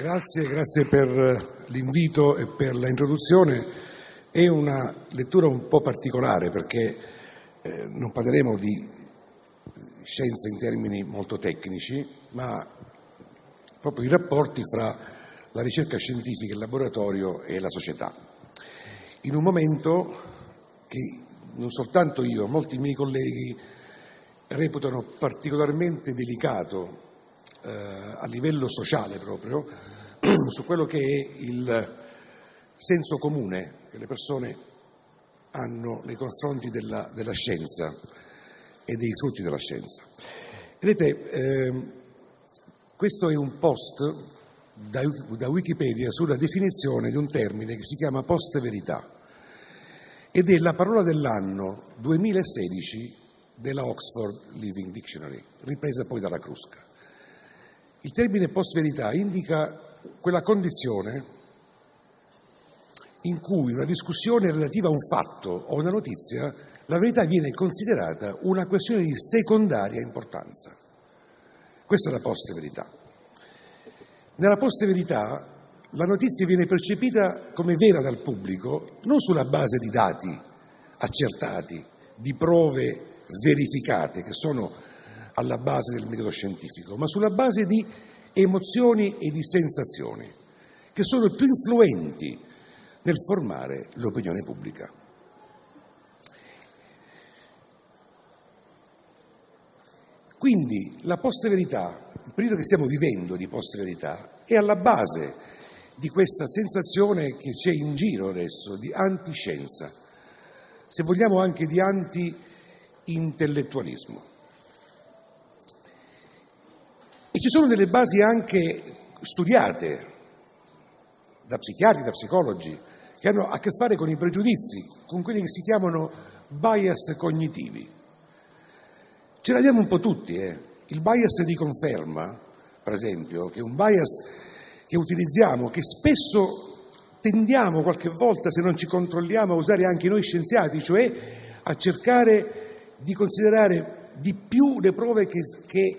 Grazie, per l'invito e per l'introduzione. È una lettura un po' particolare perché eh, non parleremo di scienza in termini molto tecnici, ma proprio i rapporti fra la ricerca scientifica, il laboratorio e la società. In un momento che non soltanto io, ma molti miei colleghi reputano particolarmente delicato eh, a livello sociale proprio su quello che è il senso comune che le persone hanno nei confronti della, della scienza e dei frutti della scienza. Vedete, eh, questo è un post da, da Wikipedia sulla definizione di un termine che si chiama post-verità ed è la parola dell'anno 2016 della Oxford Living Dictionary, ripresa poi dalla Crusca. Il termine post-verità indica quella condizione in cui una discussione relativa a un fatto o una notizia, la verità viene considerata una questione di secondaria importanza. Questa è la post-verità. Nella post-verità la notizia viene percepita come vera dal pubblico non sulla base di dati accertati, di prove verificate che sono alla base del metodo scientifico, ma sulla base di emozioni e di sensazioni che sono più influenti nel formare l'opinione pubblica. Quindi la post-verità, il periodo che stiamo vivendo di post-verità, è alla base di questa sensazione che c'è in giro adesso di antiscienza, se vogliamo anche di anti-intellettualismo. E ci sono delle basi anche studiate da psichiatri, da psicologi, che hanno a che fare con i pregiudizi, con quelli che si chiamano bias cognitivi. Ce l'abbiamo un po' tutti, eh? Il bias di conferma, per esempio, che è un bias che utilizziamo, che spesso tendiamo qualche volta, se non ci controlliamo, a usare anche noi scienziati, cioè a cercare di considerare di più le prove che, che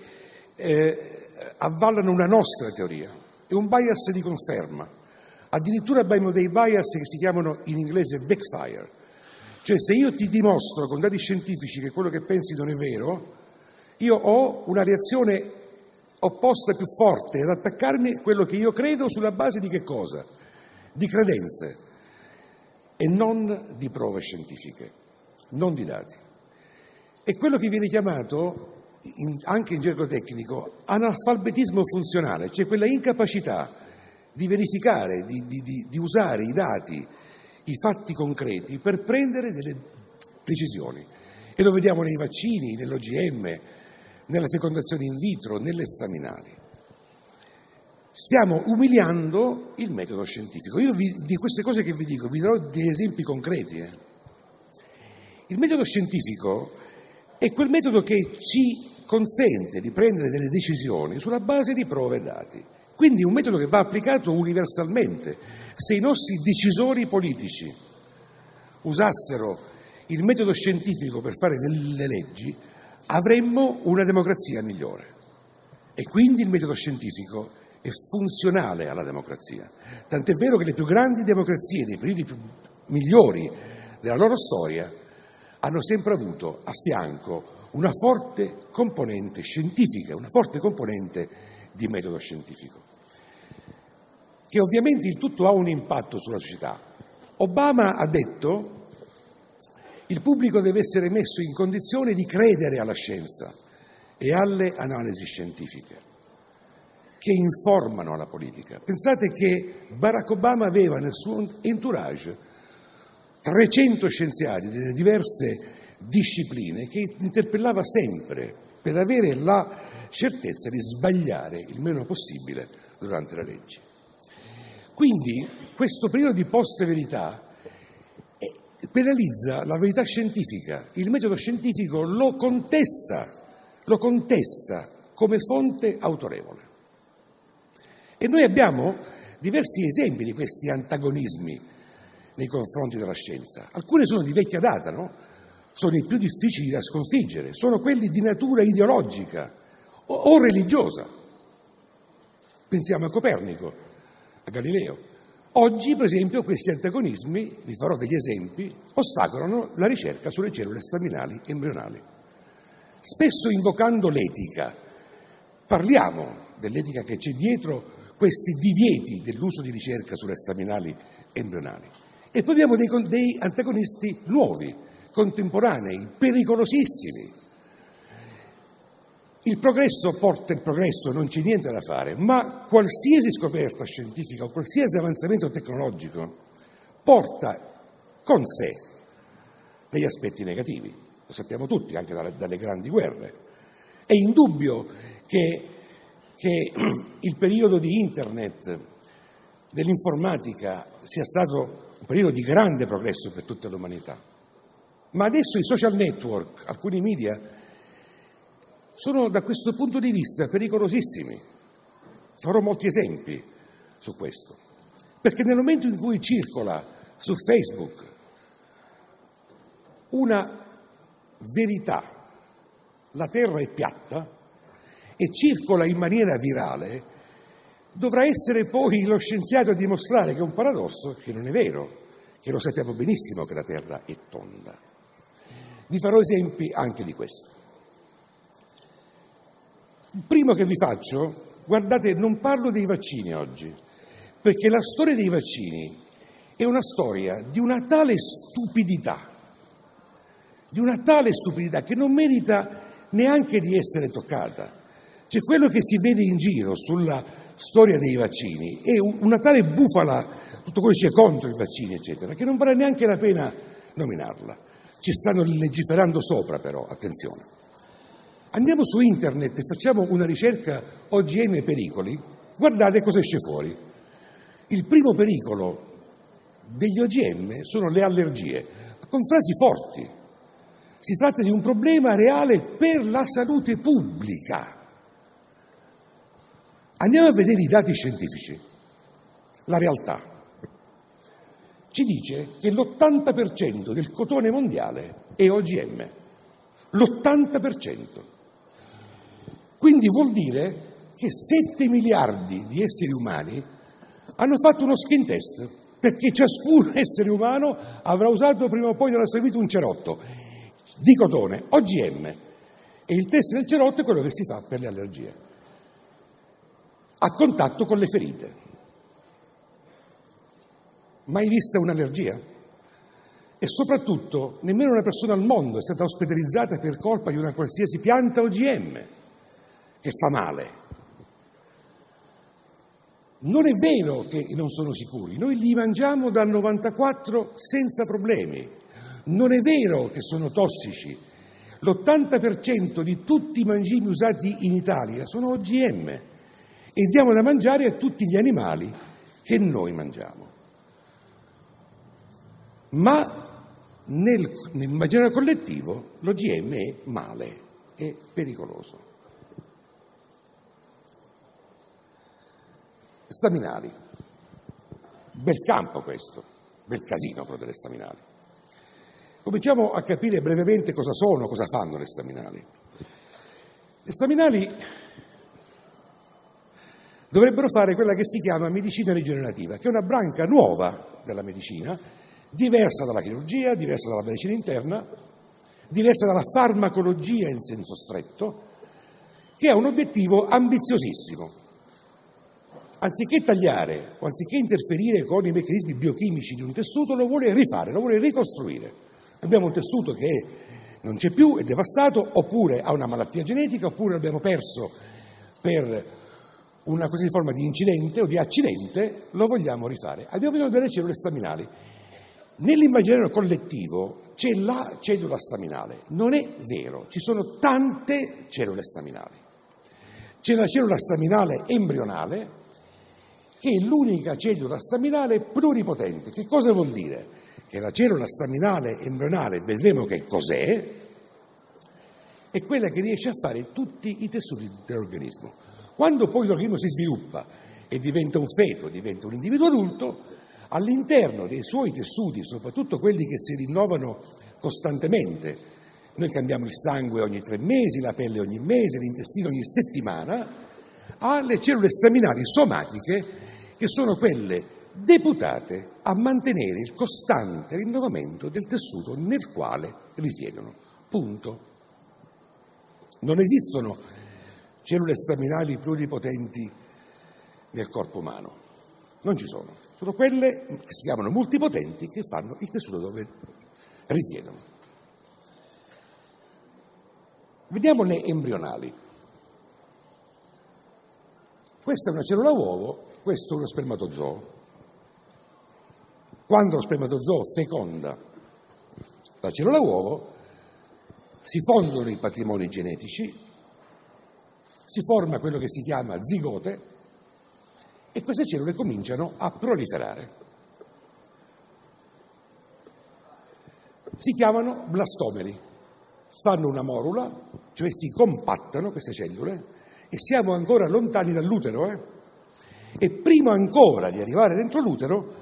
eh, avvallano una nostra teoria. È un bias di conferma. Addirittura abbiamo dei bias che si chiamano in inglese backfire. Cioè se io ti dimostro con dati scientifici che quello che pensi non è vero, io ho una reazione opposta più forte ad attaccarmi quello che io credo sulla base di che cosa? Di credenze e non di prove scientifiche, non di dati. È quello che viene chiamato, in, anche in gergo tecnico, analfabetismo funzionale, cioè quella incapacità di verificare, di, di, di usare i dati, i fatti concreti per prendere delle decisioni. E lo vediamo nei vaccini, nell'OGM, nella fecondazione in vitro, nelle staminali. Stiamo umiliando il metodo scientifico. Io vi, di queste cose che vi dico vi darò degli esempi concreti. Eh. Il metodo scientifico è quel metodo che ci consente di prendere delle decisioni sulla base di prove e dati. Quindi un metodo che va applicato universalmente. Se i nostri decisori politici usassero il metodo scientifico per fare delle leggi, avremmo una democrazia migliore. E quindi il metodo scientifico è funzionale alla democrazia. Tant'è vero che le più grandi democrazie dei periodi più migliori della loro storia hanno sempre avuto a fianco una forte componente scientifica, una forte componente di metodo scientifico, che ovviamente il tutto ha un impatto sulla società. Obama ha detto il pubblico deve essere messo in condizione di credere alla scienza e alle analisi scientifiche che informano la politica. Pensate che Barack Obama aveva nel suo entourage 300 scienziati delle diverse discipline che interpellava sempre per avere la certezza di sbagliare il meno possibile durante le leggi. Quindi questo periodo di post-verità penalizza la verità scientifica, il metodo scientifico lo contesta, lo contesta come fonte autorevole. E noi abbiamo diversi esempi di questi antagonismi nei confronti della scienza. Alcuni sono di vecchia data, no? Sono i più difficili da sconfiggere, sono quelli di natura ideologica o, o religiosa. Pensiamo a Copernico, a Galileo. Oggi, per esempio, questi antagonismi, vi farò degli esempi, ostacolano la ricerca sulle cellule staminali embrionali. Spesso invocando l'etica, parliamo dell'etica che c'è dietro questi divieti dell'uso di ricerca sulle staminali embrionali. E poi abbiamo dei, dei antagonisti nuovi, contemporanei, pericolosissimi. Il progresso porta il progresso, non c'è niente da fare, ma qualsiasi scoperta scientifica o qualsiasi avanzamento tecnologico porta con sé degli aspetti negativi, lo sappiamo tutti, anche dalle, dalle grandi guerre. È indubbio che, che il periodo di Internet, dell'informatica, sia stato un periodo di grande progresso per tutta l'umanità. Ma adesso i social network, alcuni media, sono da questo punto di vista pericolosissimi. Farò molti esempi su questo. Perché nel momento in cui circola su Facebook una verità, la terra è piatta, e circola in maniera virale, dovrà essere poi lo scienziato a dimostrare che è un paradosso, che non è vero, che lo sappiamo benissimo che la terra è tonda. Vi farò esempi anche di questo. Il primo che vi faccio, guardate, non parlo dei vaccini oggi, perché la storia dei vaccini è una storia di una tale stupidità, di una tale stupidità che non merita neanche di essere toccata. Cioè quello che si vede in giro sulla storia dei vaccini è una tale bufala, tutto quello che c'è contro i vaccini, eccetera, che non vale neanche la pena nominarla. Ci stanno legiferando sopra però, attenzione. Andiamo su internet e facciamo una ricerca OGM pericoli, guardate cosa esce fuori. Il primo pericolo degli OGM sono le allergie, con frasi forti. Si tratta di un problema reale per la salute pubblica. Andiamo a vedere i dati scientifici, la realtà. Ci dice che l'80% del cotone mondiale è OGM, l'80%. Quindi vuol dire che 7 miliardi di esseri umani hanno fatto uno skin test, perché ciascun essere umano avrà usato prima o poi nella sua vita un cerotto di cotone, OGM, e il test del cerotto è quello che si fa per le allergie, a contatto con le ferite. Mai vista un'allergia? E soprattutto nemmeno una persona al mondo è stata ospedalizzata per colpa di una qualsiasi pianta OGM che fa male. Non è vero che non sono sicuri, noi li mangiamo dal 94 senza problemi. Non è vero che sono tossici. L'80% di tutti i mangimi usati in Italia sono OGM e diamo da mangiare a tutti gli animali che noi mangiamo. Ma nel, nell'immaginario collettivo l'OGM è male, è pericoloso. Staminali. Bel campo questo, bel casino quello delle staminali. Cominciamo a capire brevemente cosa sono, cosa fanno le staminali. Le staminali dovrebbero fare quella che si chiama medicina rigenerativa, che è una branca nuova della medicina, diversa dalla chirurgia, diversa dalla medicina interna, diversa dalla farmacologia in senso stretto, che ha un obiettivo ambiziosissimo, anziché tagliare o anziché interferire con i meccanismi biochimici di un tessuto, lo vuole rifare, lo vuole ricostruire. Abbiamo un tessuto che non c'è più, è devastato, oppure ha una malattia genetica, oppure l'abbiamo perso per una qualsiasi forma di incidente o di accidente, lo vogliamo rifare. Abbiamo bisogno delle cellule staminali. Nell'immaginario collettivo c'è la cellula staminale. Non è vero, ci sono tante cellule staminali. C'è la cellula staminale embrionale, che è l'unica cellula staminale pluripotente. Che cosa vuol dire? Che la cellula staminale embrionale, vedremo che cos'è, è quella che riesce a fare tutti i tessuti dell'organismo. Quando poi l'organismo si sviluppa e diventa un feto, diventa un individuo adulto, all'interno dei suoi tessuti, soprattutto quelli che si rinnovano costantemente, noi cambiamo il sangue ogni tre mesi, la pelle ogni mese, l'intestino ogni settimana, ha le cellule staminali somatiche che sono quelle deputate a mantenere il costante rinnovamento del tessuto nel quale risiedono. Punto. Non esistono cellule staminali pluripotenti nel corpo umano, non ci sono, sono quelle che si chiamano multipotenti che fanno il tessuto dove risiedono. Vediamo le embrionali. Questa è una cellula uovo, questo è uno spermatozoo. Quando lo spermatozoo feconda la cellula uovo, si fondono i patrimoni genetici, si forma quello che si chiama zigote e queste cellule cominciano a proliferare. Si chiamano blastomeri, fanno una morula, cioè si compattano queste cellule e siamo ancora lontani dall'utero. Eh? E prima ancora di arrivare dentro l'utero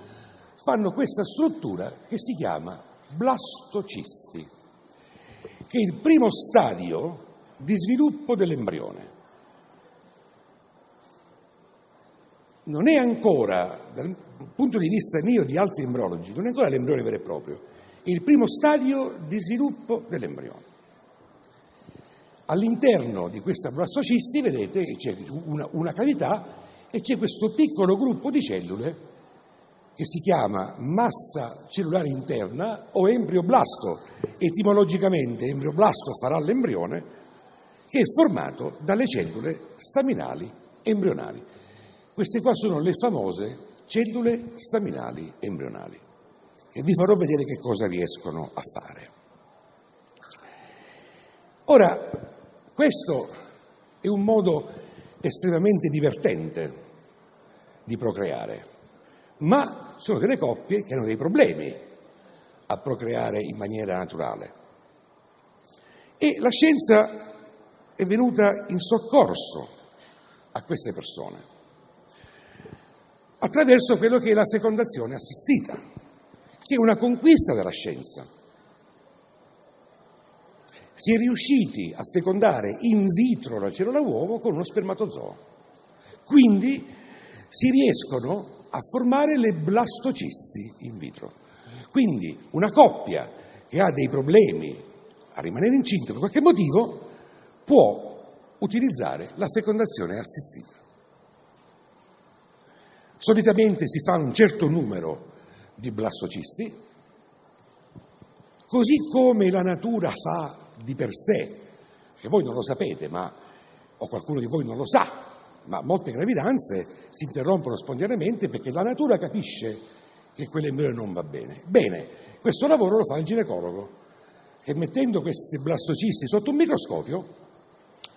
fanno questa struttura che si chiama blastocisti, che è il primo stadio di sviluppo dell'embrione. Non è ancora, dal punto di vista mio e di altri embriologi, non è ancora l'embrione vero e proprio, è il primo stadio di sviluppo dell'embrione. All'interno di questa blastocisti, vedete, c'è una, una cavità e c'è questo piccolo gruppo di cellule che si chiama massa cellulare interna o embrioblasto. Etimologicamente embrioblasto farà l'embrione, che è formato dalle cellule staminali embrionali. Queste qua sono le famose cellule staminali embrionali, e vi farò vedere che cosa riescono a fare. Ora, questo è un modo estremamente divertente di procreare, ma sono delle coppie che hanno dei problemi a procreare in maniera naturale. E la scienza è venuta in soccorso a queste persone attraverso quello che è la fecondazione assistita, che è una conquista della scienza. Si è riusciti a fecondare in vitro la cellula uovo con uno spermatozoo. Quindi si riescono a formare le blastocisti in vitro. Quindi una coppia che ha dei problemi a rimanere incinta per qualche motivo può utilizzare la fecondazione assistita. Solitamente si fa un certo numero di blastocisti, così come la natura fa di per sé, che voi non lo sapete, ma o qualcuno di voi non lo sa, ma molte gravidanze si interrompono spontaneamente perché la natura capisce che quell'embrione non va bene. Bene, questo lavoro lo fa il ginecologo, che mettendo questi blastocisti sotto un microscopio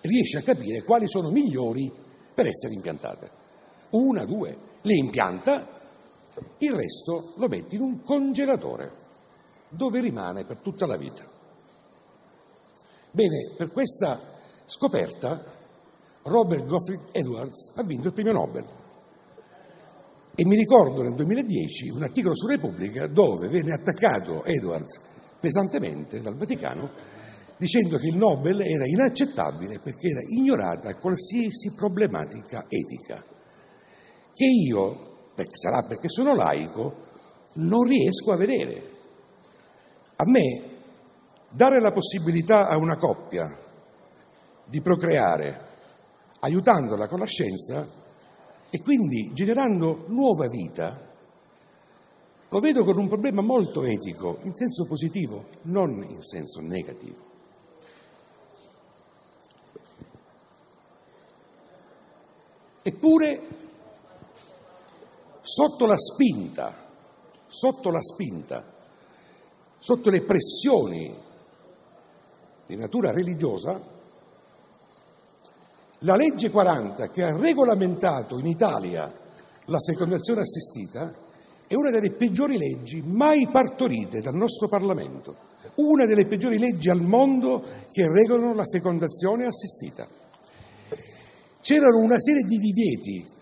riesce a capire quali sono migliori per essere impiantate. Una, due, le impianta, il resto lo mette in un congelatore dove rimane per tutta la vita. Bene, per questa scoperta Robert Gottfried Edwards ha vinto il premio Nobel. E mi ricordo nel 2010 un articolo su Repubblica dove venne attaccato Edwards pesantemente dal Vaticano dicendo che il Nobel era inaccettabile perché era ignorata qualsiasi problematica etica, che io, perché sarà perché sono laico, non riesco a vedere. A me dare la possibilità a una coppia di procreare aiutandola con la scienza e quindi generando nuova vita, lo vedo con un problema molto etico, in senso positivo, non in senso negativo. Eppure, sotto la spinta, sotto la spinta, sotto le pressioni di natura religiosa, la legge 40 che ha regolamentato in Italia la fecondazione assistita è una delle peggiori leggi mai partorite dal nostro Parlamento, una delle peggiori leggi al mondo che regolano la fecondazione assistita. C'erano una serie di divieti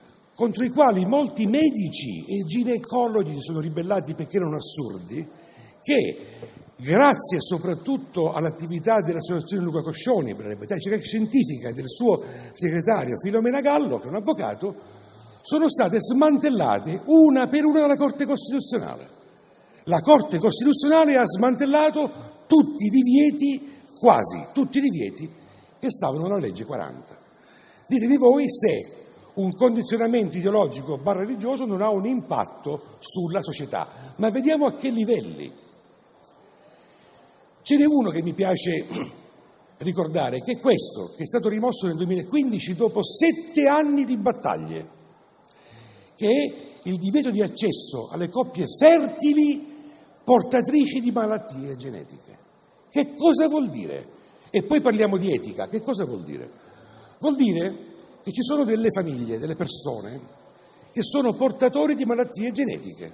contro i quali molti medici e ginecologi si sono ribellati perché erano assurdi, che grazie soprattutto all'attività dell'Associazione Luca Coscioni per la libertà ricerca scientifica e del suo segretario Filomena Gallo, che è un avvocato, sono state smantellate una per una dalla Corte Costituzionale. La Corte Costituzionale ha smantellato tutti i divieti, quasi tutti i divieti, che stavano nella legge 40. Ditemi voi se un condizionamento ideologico barra religioso non ha un impatto sulla società, ma vediamo a che livelli. Ce n'è uno che mi piace ricordare, che è questo, che è stato rimosso nel 2015 dopo sette anni di battaglie che è il divieto di accesso alle coppie fertili portatrici di malattie genetiche. Che cosa vuol dire? E poi parliamo di etica. Che cosa vuol dire? Vuol dire che ci sono delle famiglie, delle persone che sono portatori di malattie genetiche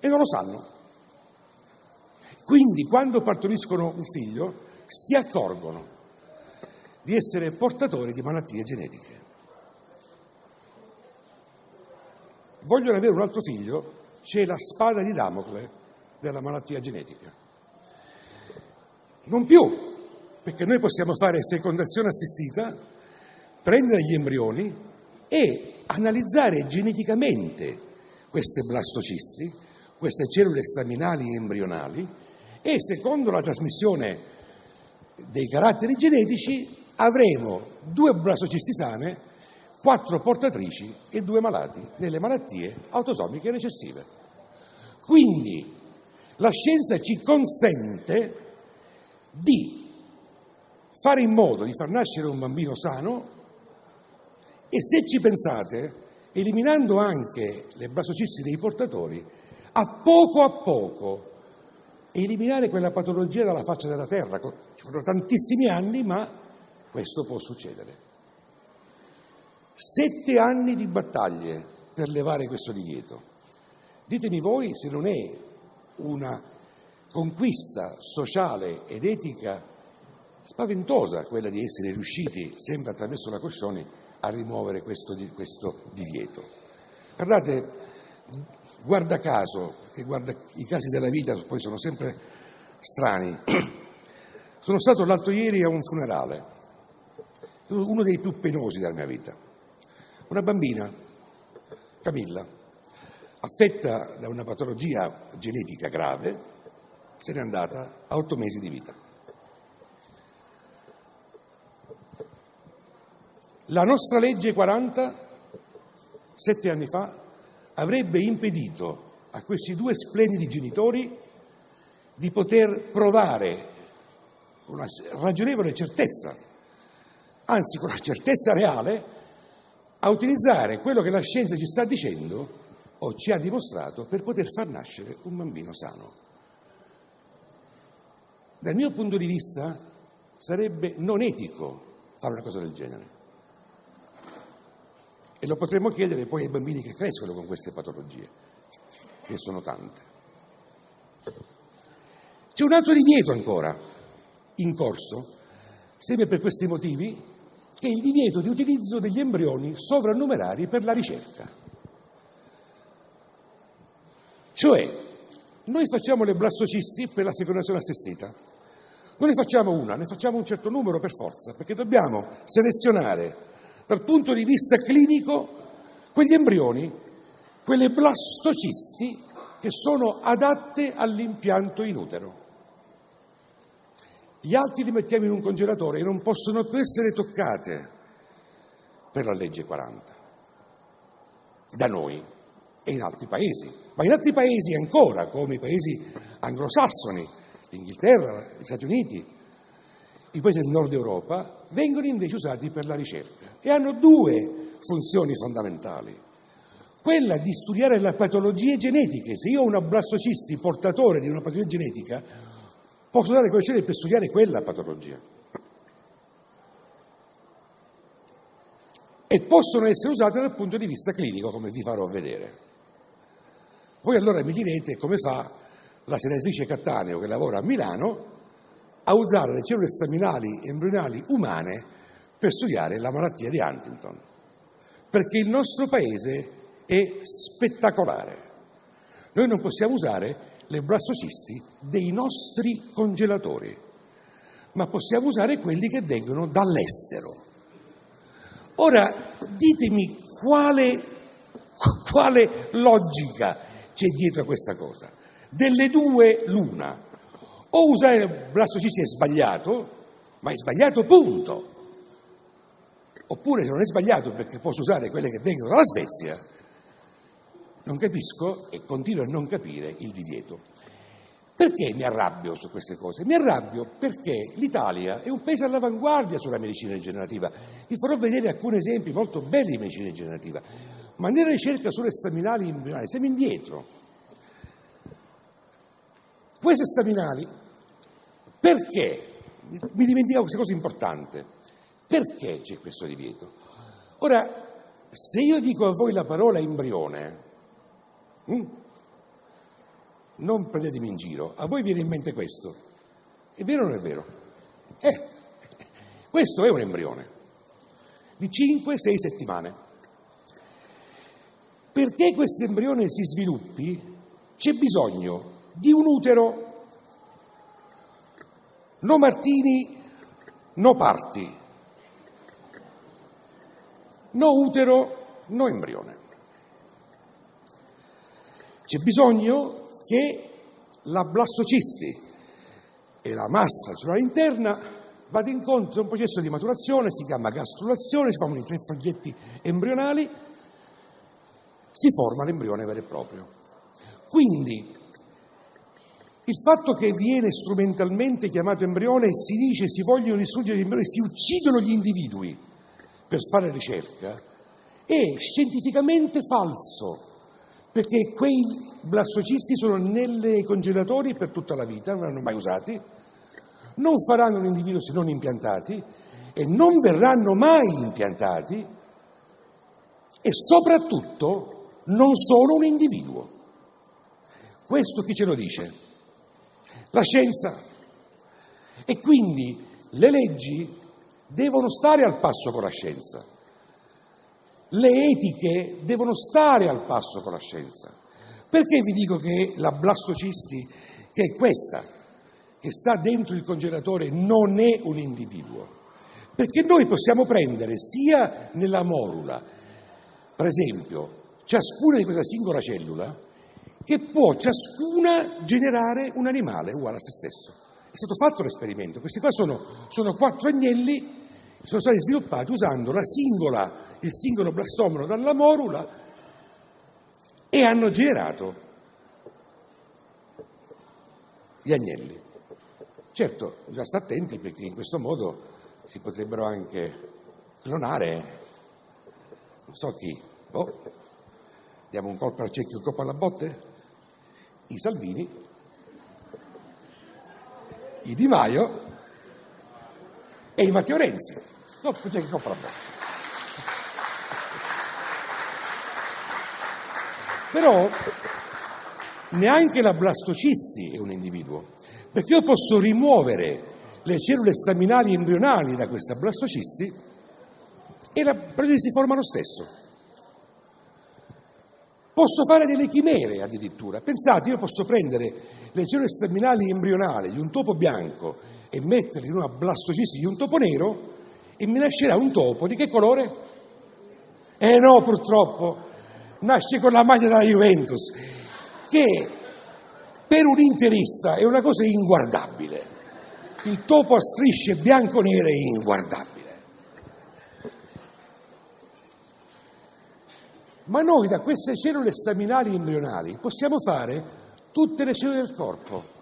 e non lo sanno. Quindi quando partoriscono un figlio si accorgono di essere portatori di malattie genetiche. vogliono avere un altro figlio, c'è la spada di Damocle della malattia genetica. Non più, perché noi possiamo fare fecondazione assistita, prendere gli embrioni e analizzare geneticamente queste blastocisti, queste cellule staminali embrionali e secondo la trasmissione dei caratteri genetici avremo due blastocisti sane quattro portatrici e due malati nelle malattie autosomiche recessive. Quindi la scienza ci consente di fare in modo di far nascere un bambino sano e se ci pensate, eliminando anche le blasocisti dei portatori, a poco a poco eliminare quella patologia dalla faccia della terra. Ci vogliono tantissimi anni, ma questo può succedere. Sette anni di battaglie per levare questo divieto. Ditemi voi se non è una conquista sociale ed etica spaventosa quella di essere riusciti, sempre attraverso la Coscioni, a rimuovere questo, questo divieto. Guardate, guarda caso, che guarda, i casi della vita poi sono sempre strani. Sono stato l'altro ieri a un funerale, uno dei più penosi della mia vita. Una bambina, Camilla, affetta da una patologia genetica grave, se n'è andata a otto mesi di vita. La nostra legge 40, sette anni fa, avrebbe impedito a questi due splendidi genitori di poter provare con una ragionevole certezza, anzi con una certezza reale, a utilizzare quello che la scienza ci sta dicendo o ci ha dimostrato per poter far nascere un bambino sano. Dal mio punto di vista sarebbe non etico fare una cosa del genere. E lo potremmo chiedere poi ai bambini che crescono con queste patologie, che sono tante. C'è un altro divieto ancora in corso, sempre per questi motivi, che è il divieto di utilizzo degli embrioni sovrannumerari per la ricerca. Cioè, noi facciamo le blastocisti per la fecondazione assistita. Non ne facciamo una, ne facciamo un certo numero per forza, perché dobbiamo selezionare dal punto di vista clinico quegli embrioni, quelle blastocisti che sono adatte all'impianto in utero. Gli altri li mettiamo in un congelatore e non possono più essere toccate per la legge 40, da noi e in altri paesi, ma in altri paesi ancora, come i paesi anglosassoni, l'Inghilterra, gli Stati Uniti, i paesi del nord Europa, vengono invece usati per la ricerca e hanno due funzioni fondamentali. Quella di studiare le patologie genetiche. Se io ho una blastocisti portatore di una patologia genetica, Posso dare quelle cellule per studiare quella patologia. E possono essere usate dal punto di vista clinico, come vi farò vedere. Voi allora mi direte come fa la senatrice Cattaneo, che lavora a Milano, a usare le cellule staminali embrionali umane per studiare la malattia di Huntington. Perché il nostro paese è spettacolare. Noi non possiamo usare le blastocisti dei nostri congelatori, ma possiamo usare quelli che vengono dall'estero. Ora ditemi quale Quale logica c'è dietro a questa cosa? Delle due l'una. O usare il blastocisti è sbagliato, ma è sbagliato punto. Oppure se non è sbagliato perché posso usare quelle che vengono dalla Svezia, non capisco e continuo a non capire il divieto. Perché mi arrabbio su queste cose? Mi arrabbio perché l'Italia è un paese all'avanguardia sulla medicina rigenerativa. Vi farò vedere alcuni esempi molto belli di medicina rigenerativa, ma nella ricerca sulle staminali embrionali siamo indietro. Queste staminali, perché? Mi dimenticavo questa cosa importante. Perché c'è questo divieto? Ora, se io dico a voi la parola embrione, hm, non prendetemi in giro, a voi viene in mente questo. È vero o non è vero? Eh, questo è un embrione di 5-6 settimane. Perché questo embrione si sviluppi c'è bisogno di un utero. No Martini, no parti. No utero, no embrione. C'è bisogno che la blastocisti e la massa cellulare interna vada incontro a un processo di maturazione, si chiama gastrulazione, si formano i tre foglietti embrionali, si forma l'embrione vero e proprio. Quindi il fatto che viene strumentalmente chiamato embrione, si dice si vogliono distruggere gli embrioni, si uccidono gli individui per fare ricerca, è scientificamente falso, perché quei blastocisti sono nei congelatori per tutta la vita, non hanno mai usati, non faranno un individuo se non impiantati e non verranno mai impiantati e soprattutto non sono un individuo. Questo chi ce lo dice? La scienza. E quindi le leggi devono stare al passo con la scienza. Le etiche devono stare al passo con la scienza. Perché vi dico che la blastocisti, che è questa, che sta dentro il congelatore, non è un individuo? Perché noi possiamo prendere sia nella morula, per esempio, ciascuna di questa singola cellula, che può ciascuna generare un animale uguale a se stesso. È stato fatto l'esperimento. Questi qua sono, sono quattro agnelli sono stati sviluppati usando la singola, il singolo blastomero dalla morula e hanno generato gli agnelli. Certo, bisogna stare attenti perché in questo modo si potrebbero anche clonare, non so chi, oh, diamo un colpo al cecchio e un colpo alla botte? I Salvini, i Di Maio e i Matteo Renzi. Dopo c'è che botte. Però neanche la blastocisti è un individuo, perché io posso rimuovere le cellule staminali embrionali da questa blastocisti e la blastocisti si forma lo stesso. Posso fare delle chimere addirittura. Pensate, io posso prendere le cellule staminali embrionali di un topo bianco e metterle in una blastocisti di un topo nero e mi nascerà un topo di che colore? Eh no, purtroppo, nasce con la maglia della Juventus, che per un interista è una cosa inguardabile. Il topo a strisce bianco-nere è inguardabile. Ma noi da queste cellule staminali embrionali possiamo fare tutte le cellule del corpo.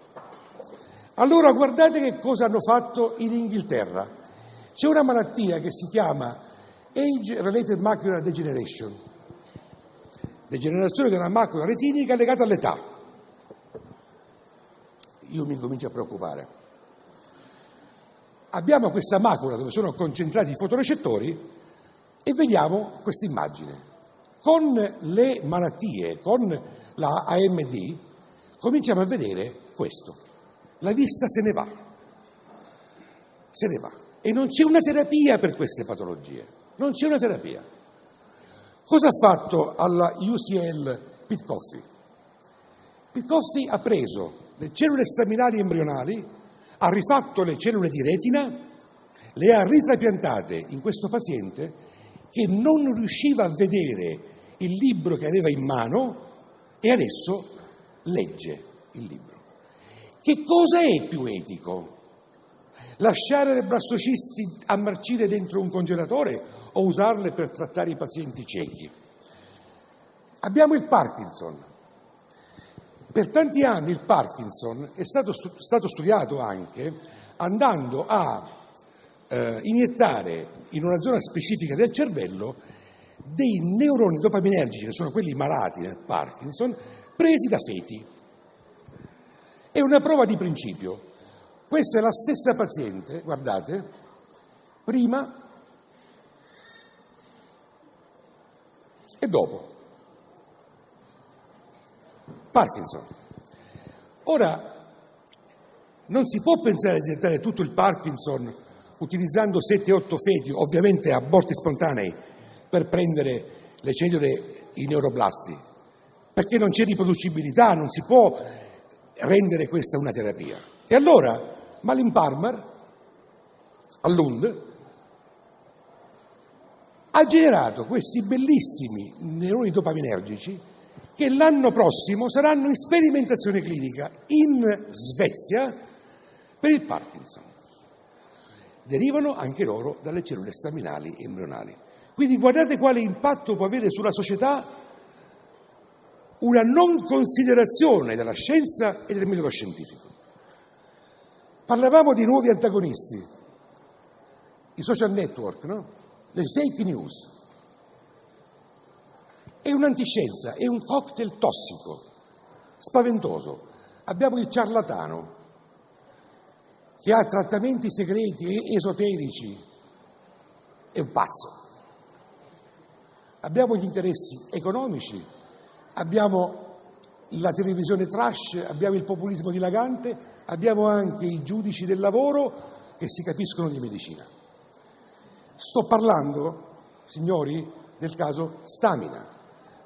Allora guardate che cosa hanno fatto in Inghilterra. C'è una malattia che si chiama Age Related Macular Degeneration, degenerazione della macula retinica legata all'età. Io mi comincio a preoccupare. Abbiamo questa macula dove sono concentrati i fotorecettori e vediamo questa immagine. Con le malattie, con la AMD, cominciamo a vedere questo. La vista se ne va, se ne va. E non c'è una terapia per queste patologie, non c'è una terapia. Cosa ha fatto alla UCL Pitcoffey? Pitcoffey ha preso le cellule staminali embrionali, ha rifatto le cellule di retina, le ha ritrapiantate in questo paziente che non riusciva a vedere il libro che aveva in mano e adesso legge il libro. Che cosa è più etico? Lasciare le blassocisti a marcire dentro un congelatore o usarle per trattare i pazienti ciechi? Abbiamo il Parkinson. Per tanti anni il Parkinson è stato, stato studiato anche andando a eh, iniettare in una zona specifica del cervello dei neuroni dopaminergici, che sono quelli malati nel Parkinson, presi da feti. È una prova di principio. Questa è la stessa paziente, guardate, prima e dopo. Parkinson. Ora, non si può pensare di trattare tutto il Parkinson utilizzando 7-8 feti, ovviamente aborti spontanei, per prendere le cellule, i neuroblasti, perché non c'è riproducibilità, non si può rendere questa una terapia. E allora Malin Palmer, a Lund, ha generato questi bellissimi neuroni dopaminergici che l'anno prossimo saranno in sperimentazione clinica in Svezia per il Parkinson. Derivano anche loro dalle cellule staminali embrionali. Quindi guardate quale impatto può avere sulla società una non considerazione della scienza e del metodo scientifico. Parlavamo di nuovi antagonisti, i social network, no? le fake news. È un'antiscienza, è un cocktail tossico, spaventoso. Abbiamo il ciarlatano che ha trattamenti segreti e esoterici, è un pazzo. Abbiamo gli interessi economici, abbiamo la televisione trash, abbiamo il populismo dilagante, abbiamo anche i giudici del lavoro che si capiscono di medicina. Sto parlando, signori, del caso Stamina.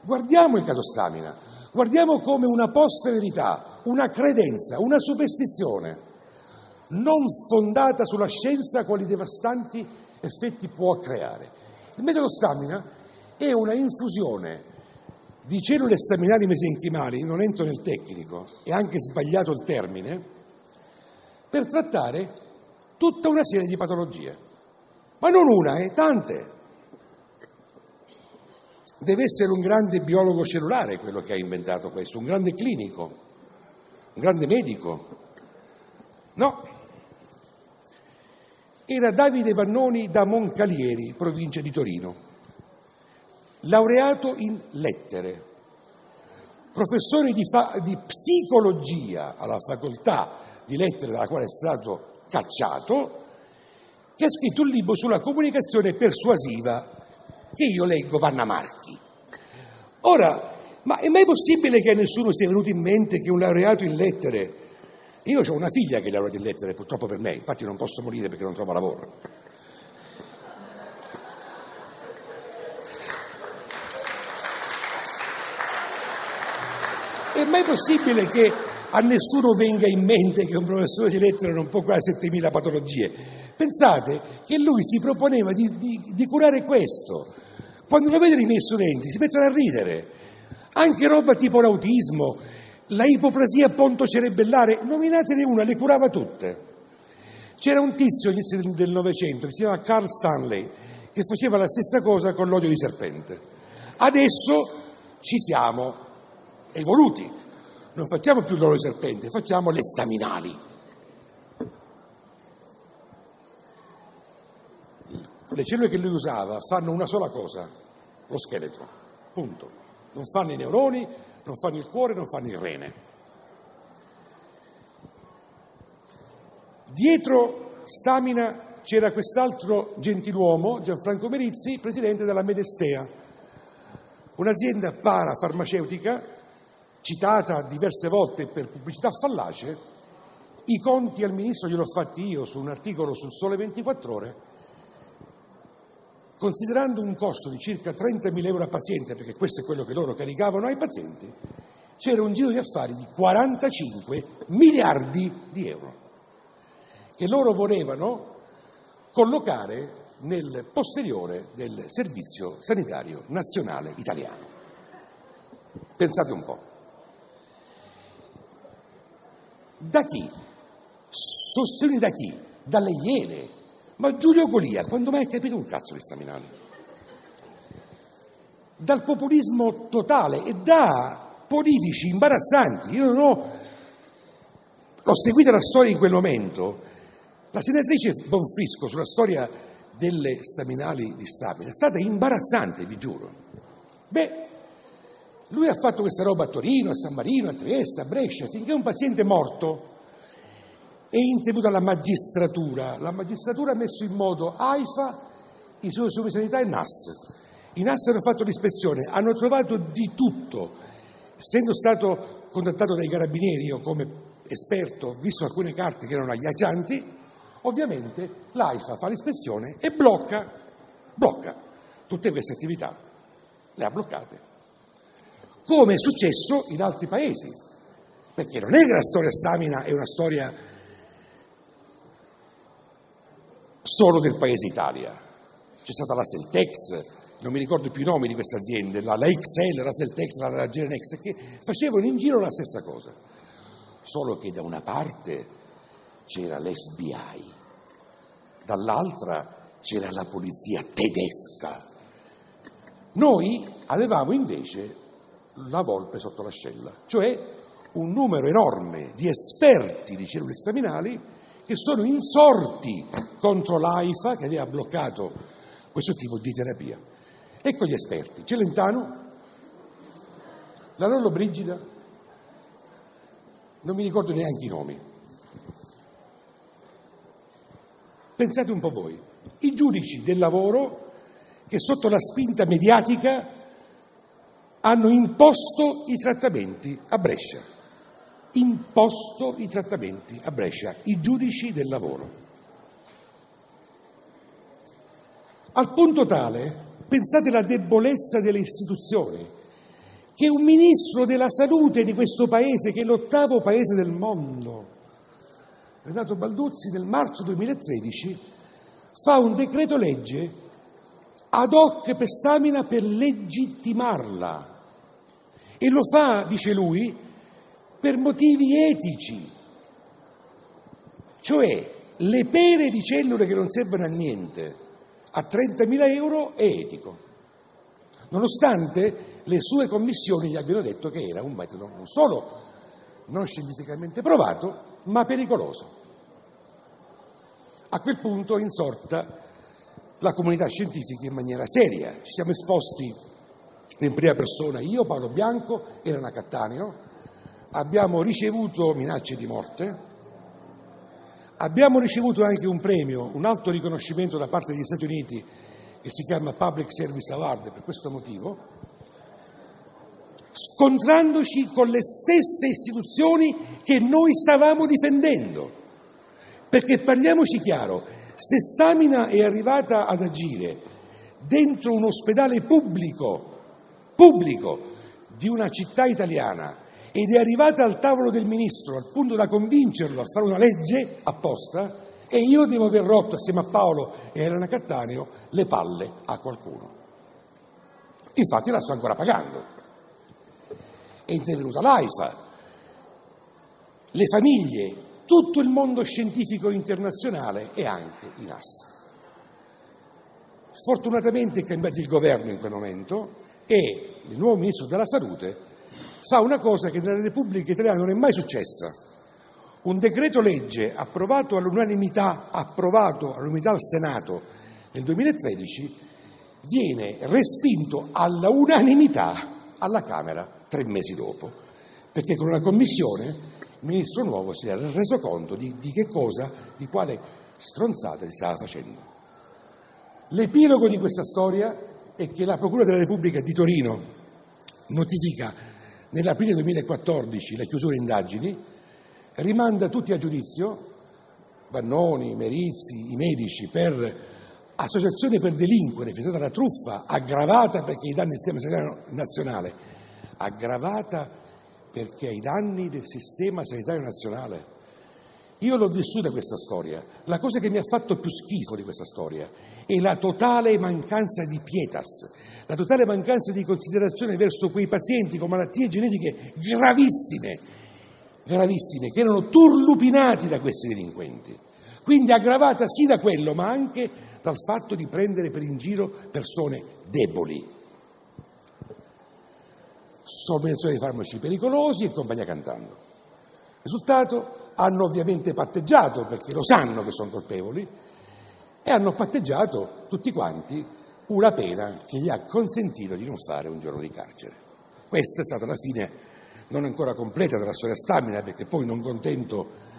Guardiamo il caso Stamina, guardiamo come una posta verità, una credenza, una superstizione non fondata sulla scienza quali devastanti effetti può creare. Il metodo Stamina è una infusione di cellule staminali mesenchimali, non entro nel tecnico, è anche sbagliato il termine, per trattare tutta una serie di patologie. Ma non una, eh, tante. Deve essere un grande biologo cellulare quello che ha inventato questo, un grande clinico, un grande medico. No. Era Davide Vannoni da Moncalieri, provincia di Torino, laureato in lettere, professore di, fa- di psicologia alla facoltà di lettere dalla quale è stato cacciato, che ha scritto un libro sulla comunicazione persuasiva che io leggo Vanna Marchi. Ora, ma è mai possibile che a nessuno sia venuto in mente che un laureato in lettere, io ho una figlia che è laureata in lettere, purtroppo per me, infatti non posso morire perché non trovo lavoro. È mai possibile che a nessuno venga in mente che un professore di lettere non può curare 7.000 patologie? Pensate che lui si proponeva di, di, di curare questo, quando lo vedono i miei studenti si mettono a ridere. Anche roba tipo l'autismo, la ipoplasia pontocerebellare, nominatene una, le curava tutte. C'era un tizio all'inizio del Novecento che si chiamava Carl Stanley che faceva la stessa cosa con l'olio di serpente. Adesso ci siamo evoluti, non facciamo più l'olio di serpente, facciamo le staminali. Le cellule che lui usava fanno una sola cosa, lo scheletro, punto. Non fanno i neuroni, non fanno il cuore, non fanno il rene. Dietro Stamina c'era quest'altro gentiluomo, Gianfranco Merizzi, presidente della Medestea, un'azienda parafarmaceutica citata diverse volte per pubblicità fallace. I conti al ministro gliel'ho fatti io su un articolo sul Sole 24 ore considerando un costo di circa 30.000 euro a paziente, perché questo è quello che loro caricavano ai pazienti, c'era un giro di affari di 45 miliardi di euro che loro volevano collocare nel posteriore del Servizio Sanitario Nazionale Italiano. Pensate un po'. Da chi? Sostenuti da chi? Dalle Iene. Ma Giulio Golia, quando mai ha capito un cazzo di staminali? Dal populismo totale e da politici imbarazzanti. Io non ho... L'ho seguita la storia in quel momento. La senatrice Bonfrisco sulla storia delle staminali di Stamina è stata imbarazzante, vi giuro. Beh, lui ha fatto questa roba a Torino, a San Marino, a Trieste, a Brescia, finché un paziente morto è intervenuta la magistratura. La magistratura ha messo in moto AIFA, i suoi sanità e NAS. I NAS hanno fatto l'ispezione, hanno trovato di tutto. Essendo stato contattato dai carabinieri, io come esperto ho visto alcune carte che erano agghiaccianti, ovviamente l'AIFA fa l'ispezione e blocca, blocca tutte queste attività, le ha bloccate come è successo in altri paesi, perché non è che la storia stamina è una storia solo del paese Italia. C'è stata la Celtex, non mi ricordo più i nomi di queste aziende, la, la XL, la Celtex, la, la Genex, che facevano in giro la stessa cosa, solo che da una parte c'era l'FBI, dall'altra c'era la polizia tedesca. Noi avevamo invece la volpe sotto l'ascella, cioè un numero enorme di esperti di cellule staminali che sono insorti contro l'AIFA che aveva bloccato questo tipo di terapia. Ecco gli esperti, Celentano, la Lollo Brigida, non mi ricordo neanche i nomi. Pensate un po' voi, i giudici del lavoro che sotto la spinta mediatica hanno imposto i trattamenti a Brescia, imposto i trattamenti a Brescia, i giudici del lavoro. Al punto tale, pensate alla debolezza delle istituzioni, che un ministro della salute di questo paese, che è l'ottavo paese del mondo, Renato Balduzzi, nel marzo 2013, fa un decreto legge ad hoc per Stamina per legittimarla. E lo fa, dice lui, per motivi etici. Cioè, le pere di cellule che non servono a niente a 30.000 euro è etico. Nonostante le sue commissioni gli abbiano detto che era un metodo non solo non scientificamente provato, ma pericoloso. A quel punto è insorta la comunità scientifica in maniera seria. Ci siamo esposti in prima persona io, Paolo Bianco, Elena Cattaneo, abbiamo ricevuto minacce di morte, abbiamo ricevuto anche un premio, un alto riconoscimento da parte degli Stati Uniti che si chiama Public Service Award per questo motivo, scontrandoci con le stesse istituzioni che noi stavamo difendendo. Perché parliamoci chiaro, se Stamina è arrivata ad agire dentro un ospedale pubblico pubblico di una città italiana ed è arrivata al tavolo del ministro al punto da convincerlo a fare una legge apposta e io devo aver rotto assieme a Paolo e a Elena Cattaneo le palle a qualcuno. Infatti la sto ancora pagando. È intervenuta l'AIFA, le famiglie, tutto il mondo scientifico internazionale e anche i NAS. Fortunatamente è cambiato il governo in quel momento e il nuovo Ministro della Salute fa una cosa che nella Repubblica Italiana non è mai successa. Un decreto legge approvato all'unanimità, approvato all'unanimità al Senato nel 2013 viene respinto alla unanimità alla Camera tre mesi dopo, perché con una commissione il ministro nuovo si era reso conto di, di che cosa, di quale stronzata si stava facendo. L'epilogo di questa storia è che la Procura della Repubblica di Torino notifica nell'aprile 2014 la chiusura indagini, rimanda tutti a giudizio, Vannoni, Merizzi, i medici, per associazione per delinquere, pensate alla truffa, aggravata perché i danni del sistema sanitario nazionale, aggravata perché ai danni del sistema sanitario nazionale. Io l'ho vissuta questa storia. La cosa che mi ha fatto più schifo di questa storia è la totale mancanza di pietas, la totale mancanza di considerazione verso quei pazienti con malattie genetiche gravissime, gravissime, che erano turlupinati da questi delinquenti. Quindi aggravata sì da quello, ma anche dal fatto di prendere per in giro persone deboli. Somministrazione di farmaci pericolosi e compagnia cantando. Risultato? Hanno ovviamente patteggiato perché lo sanno che sono colpevoli e hanno patteggiato tutti quanti una pena che gli ha consentito di non fare un giorno di carcere. Questa è stata la fine non ancora completa della storia stamina perché poi non contento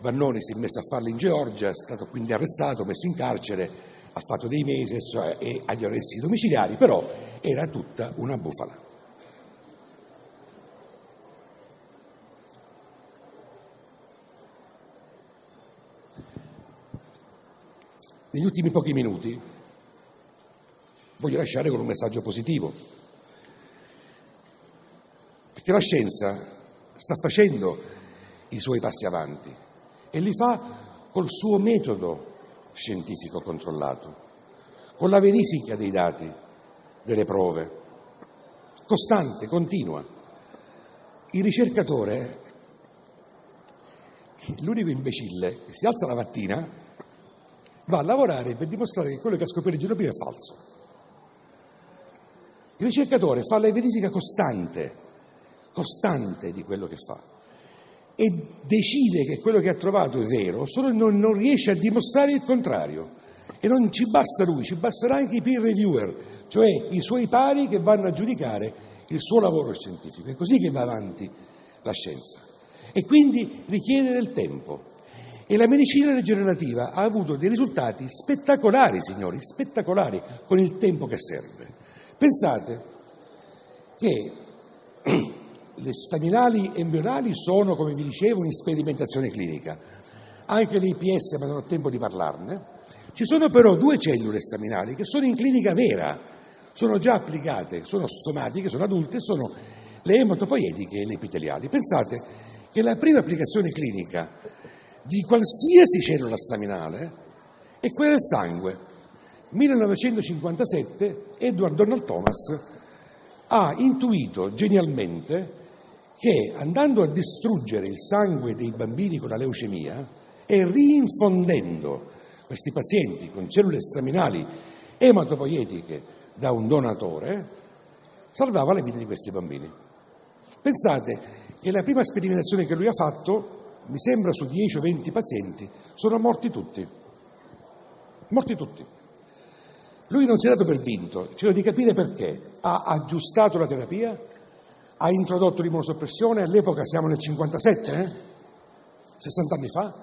Vannoni si è messo a farlo in Georgia, è stato quindi arrestato, messo in carcere, ha fatto dei mesi e agli arresti domiciliari, però era tutta una bufala. Negli ultimi pochi minuti voglio lasciare con un messaggio positivo, perché la scienza sta facendo i suoi passi avanti e li fa col suo metodo scientifico controllato, con la verifica dei dati, delle prove, costante, continua. Il ricercatore l'unico imbecille che si alza la mattina, va a lavorare per dimostrare che quello che ha scoperto il giorno prima è falso. Il ricercatore fa la verifica costante, costante di quello che fa e decide che quello che ha trovato è vero, solo non, non riesce a dimostrare il contrario. E non ci basta lui, ci basterà anche i peer reviewer, cioè i suoi pari che vanno a giudicare il suo lavoro scientifico. È così che va avanti la scienza. E quindi richiede del tempo. E la medicina rigenerativa ha avuto dei risultati spettacolari, signori, spettacolari, con il tempo che serve. Pensate che le staminali embrionali sono, come vi dicevo, in sperimentazione clinica. Anche le IPS, ma non ho tempo di parlarne. Ci sono però due cellule staminali che sono in clinica vera, sono già applicate, sono somatiche, sono adulte, sono le ematopoietiche e le epiteliali. Pensate che la prima applicazione clinica di qualsiasi cellula staminale è quella del sangue. 1957 Edward Donald Thomas ha intuito genialmente che andando a distruggere il sangue dei bambini con la leucemia e rinfondendo questi pazienti con cellule staminali ematopoietiche da un donatore, salvava la vita di questi bambini. Pensate che la prima sperimentazione che lui ha fatto, mi sembra su 10 o 20 pazienti, sono morti tutti. Morti tutti. Lui non si è dato per vinto, cerca di capire perché. Ha aggiustato la terapia, ha introdotto l'immunosoppressione, all'epoca siamo nel 57, eh? 60 anni fa,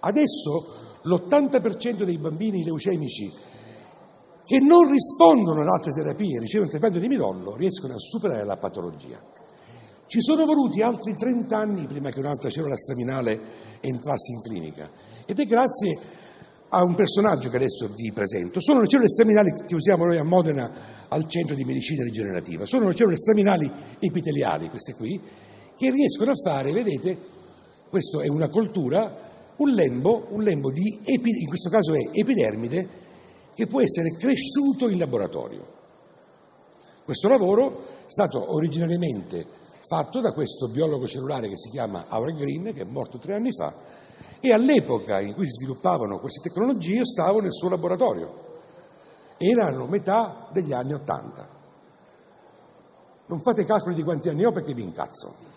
adesso l'80% dei bambini leucemici che non rispondono ad altre terapie, ricevono il trattamento di midollo, riescono a superare la patologia. Ci sono voluti altri 30 anni prima che un'altra cellula staminale entrasse in clinica ed è grazie a un personaggio che adesso vi presento. Sono le cellule staminali che usiamo noi a Modena al centro di medicina rigenerativa. Sono le cellule staminali epiteliali, queste qui, che riescono a fare, vedete, questo è una coltura, un lembo, un lembo di, in questo caso è epidermide, che può essere cresciuto in laboratorio. Questo lavoro è stato originariamente fatto da questo biologo cellulare che si chiama Howard Green, che è morto tre anni fa, e all'epoca in cui si sviluppavano queste tecnologie io stavo nel suo laboratorio erano metà degli anni Ottanta. Non fate calcoli di quanti anni ho perché vi incazzo.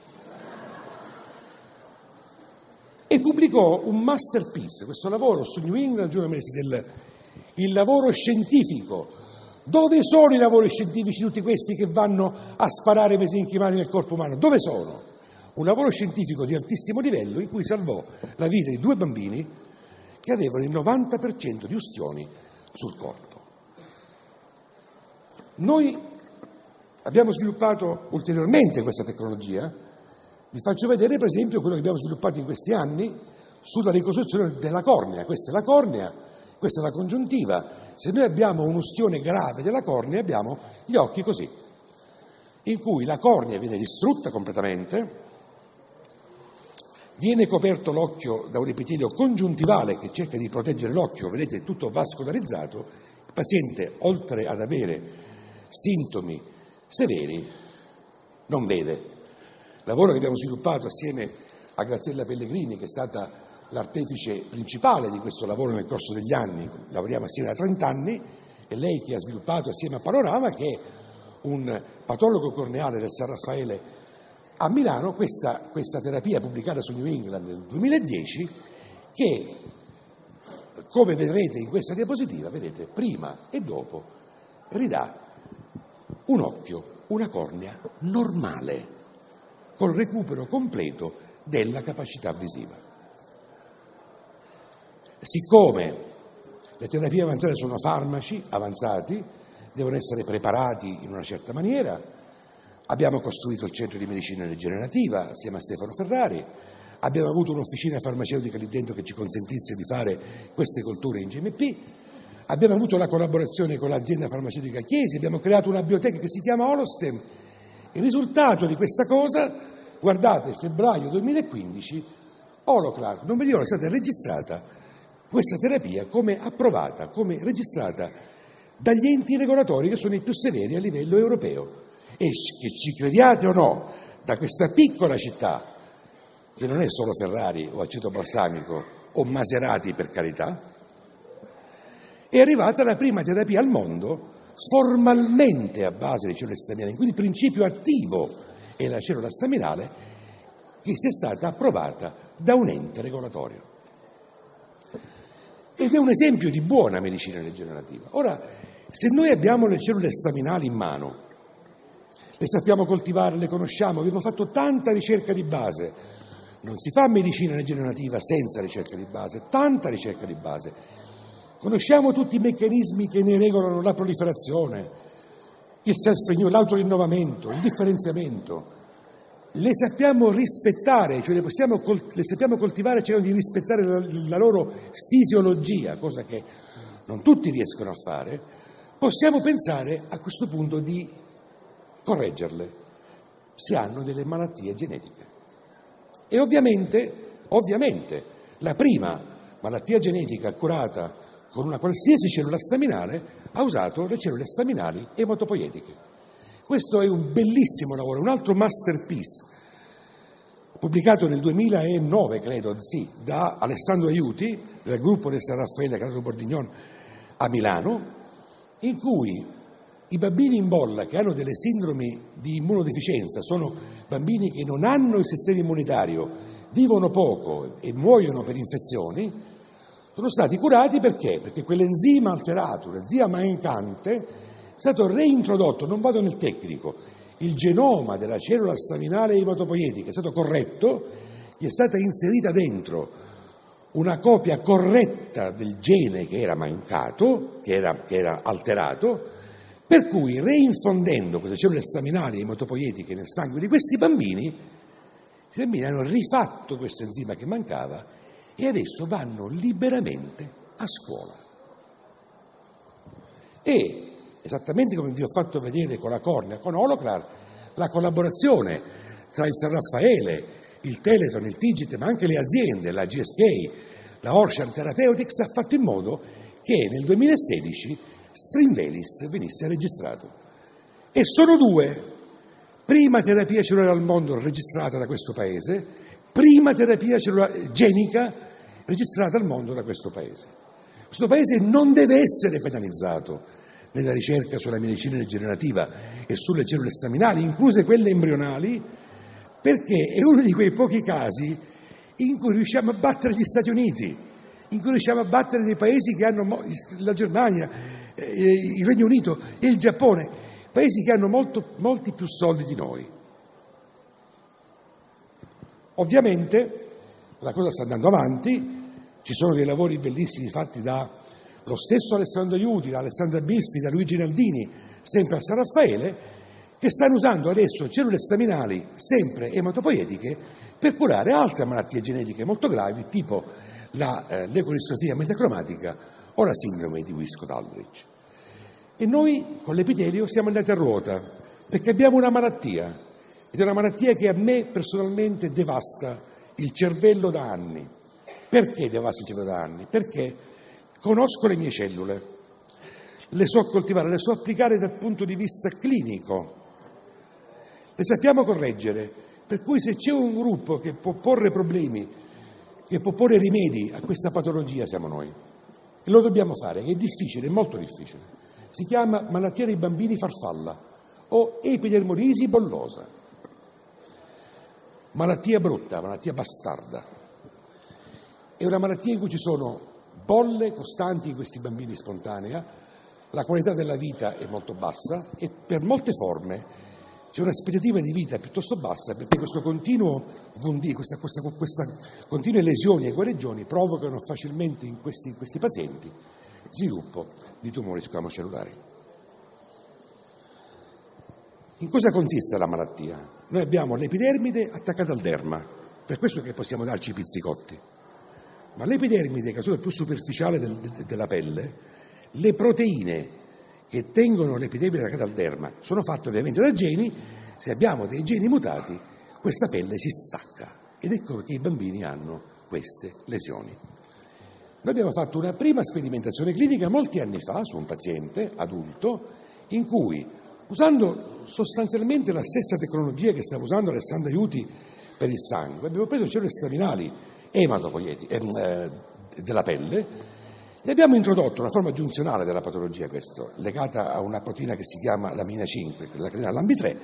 E pubblicò un masterpiece, questo lavoro su New England Journal of Medicine, il lavoro scientifico. Dove sono i lavori scientifici tutti questi che vanno a sparare mesenchimali nel corpo umano? Dove sono? Un lavoro scientifico di altissimo livello in cui salvò la vita di due bambini che avevano il 90% di ustioni sul corpo. Noi abbiamo sviluppato ulteriormente questa tecnologia. Vi faccio vedere per esempio quello che abbiamo sviluppato in questi anni sulla ricostruzione della cornea. Questa è la cornea, questa è la congiuntiva. Se noi abbiamo un'ustione grave della cornea abbiamo gli occhi così, in cui la cornea viene distrutta completamente, viene coperto l'occhio da un epitelio congiuntivale che cerca di proteggere l'occhio, vedete tutto vascolarizzato, il paziente oltre ad avere sintomi severi, non vede. Il lavoro che abbiamo sviluppato assieme a Graziella Pellegrini, che è stata l'artefice principale di questo lavoro nel corso degli anni, lavoriamo assieme da 30 anni, e lei che ha sviluppato assieme a Panorama, che è un patologo corneale del San Raffaele a Milano, questa, questa terapia pubblicata su New England nel 2010, che come vedrete in questa diapositiva, vedete prima e dopo, ridà un occhio, una cornea normale, col recupero completo della capacità visiva. Siccome le terapie avanzate sono farmaci avanzati, devono essere preparati in una certa maniera, abbiamo costruito il centro di medicina rigenerativa assieme a Stefano Ferrari, abbiamo avuto un'officina farmaceutica lì dentro che ci consentisse di fare queste colture in GMP, abbiamo avuto la collaborazione con l'azienda farmaceutica Chiesi, abbiamo creato una biblioteca che si chiama Holostem. Il risultato di questa cosa, guardate, febbraio 2015, Holoclar, non vi dico, è stata registrata questa terapia come approvata, come registrata dagli enti regolatori che sono i più severi a livello europeo. E che ci crediate o no, da questa piccola città, che non è solo Ferrari o aceto balsamico o Maserati per carità, è arrivata la prima terapia al mondo formalmente a base di cellule staminali, quindi principio attivo è la cellula staminale che sia stata approvata da un ente regolatorio. Ed è un esempio di buona medicina rigenerativa. Ora, se noi abbiamo le cellule staminali in mano, le sappiamo coltivare, le conosciamo, abbiamo fatto tanta ricerca di base, non si fa medicina rigenerativa senza ricerca di base, tanta ricerca di base. Conosciamo tutti i meccanismi che ne regolano la proliferazione, il self-renew, l'autorinnovamento, il differenziamento. Le sappiamo rispettare, cioè le, possiamo, le sappiamo coltivare cercando di rispettare la, la loro fisiologia, cosa che non tutti riescono a fare. Possiamo pensare a questo punto di correggerle se hanno delle malattie genetiche. E ovviamente, ovviamente la prima malattia genetica curata con una qualsiasi cellula staminale ha usato le cellule staminali ematopoietiche. Questo è un bellissimo lavoro, un altro masterpiece, pubblicato nel 2009, credo, sì, da Alessandro Aiuti, del gruppo del San Raffaele Carlo Bordignon a Milano, in cui i bambini in bolla che hanno delle sindromi di immunodeficienza sono bambini che non hanno il sistema immunitario, vivono poco e muoiono per infezioni, sono stati curati perché? Perché quell'enzima alterato, l'enzima mancante, è stato reintrodotto, non vado nel tecnico, il genoma della cellula staminale ematopoietica è stato corretto, gli è stata inserita dentro una copia corretta del gene che era mancato, che era, che era alterato, per cui reinfondendo queste cellule staminali ematopoietiche nel sangue di questi bambini, i bambini hanno rifatto questo enzima che mancava e adesso vanno liberamente a scuola. E, esattamente come vi ho fatto vedere con la cornea, con Holoclar, la collaborazione tra il San Raffaele, il Teleton, il Tigit, ma anche le aziende, la GSK, la Ocean Therapeutics, ha fatto in modo che nel 2016 Strinvelis venisse registrato. E sono due. Prima terapia cellulare al mondo registrata da questo paese, prima terapia genica registrata al mondo da questo paese. Questo paese non deve essere penalizzato nella ricerca sulla medicina rigenerativa e sulle cellule staminali, incluse quelle embrionali, perché è uno di quei pochi casi in cui riusciamo a battere gli Stati Uniti, in cui riusciamo a battere dei paesi che hanno la Germania, il Regno Unito e il Giappone, paesi che hanno molto, molti più soldi di noi. Ovviamente la cosa sta andando avanti, ci sono dei lavori bellissimi fatti da lo stesso Alessandro Aiuti, da Alessandra Biffi, da Luigi Naldini, sempre a San Raffaele, che stanno usando adesso cellule staminali sempre ematopoietiche per curare altre malattie genetiche molto gravi, tipo la eh, leucodistrofia metacromatica o la sindrome di Wiskott-Aldrich. E noi con l'epitelio siamo andati a ruota perché abbiamo una malattia ed è una malattia che a me personalmente devasta il cervello da anni. Perché devasta il cervello da anni? Perché conosco le mie cellule. le so coltivare, le so applicare dal punto di vista clinico, le sappiamo correggere, per cui se c'è un gruppo che può porre problemi, che può porre rimedi a questa patologia siamo noi. E lo dobbiamo fare, è difficile, è molto difficile. Si chiama malattia dei bambini farfalla o epidermolisi bollosa. Malattia brutta, malattia bastarda. È una malattia in cui ci sono bolle costanti in questi bambini spontanea, la qualità della vita è molto bassa e per molte forme c'è un'aspettativa di vita piuttosto bassa perché questo continuo vundi, questa, questa, questa continue lesioni e guarigioni provocano facilmente in questi, in questi pazienti sviluppo di tumori squamocellulari. In cosa consiste la malattia? Noi abbiamo l'epidermide attaccata al derma, per questo che possiamo darci i pizzicotti. Ma l'epidermide, che è la più superficiale del, de, della pelle, le proteine che tengono l'epidermide attaccata al derma sono fatte ovviamente da geni, se abbiamo dei geni mutati questa pelle si stacca ed ecco che i bambini hanno queste lesioni. Noi abbiamo fatto una prima sperimentazione clinica molti anni fa su un paziente adulto in cui, usando sostanzialmente la stessa tecnologia che stava usando Alessandro Aiuti per il sangue, abbiamo preso cellule staminali ematopoieti eh, della pelle e abbiamo introdotto una forma giunzionale della patologia, questo, legata a una proteina che si chiama lamina 5, la catena LAMBI3,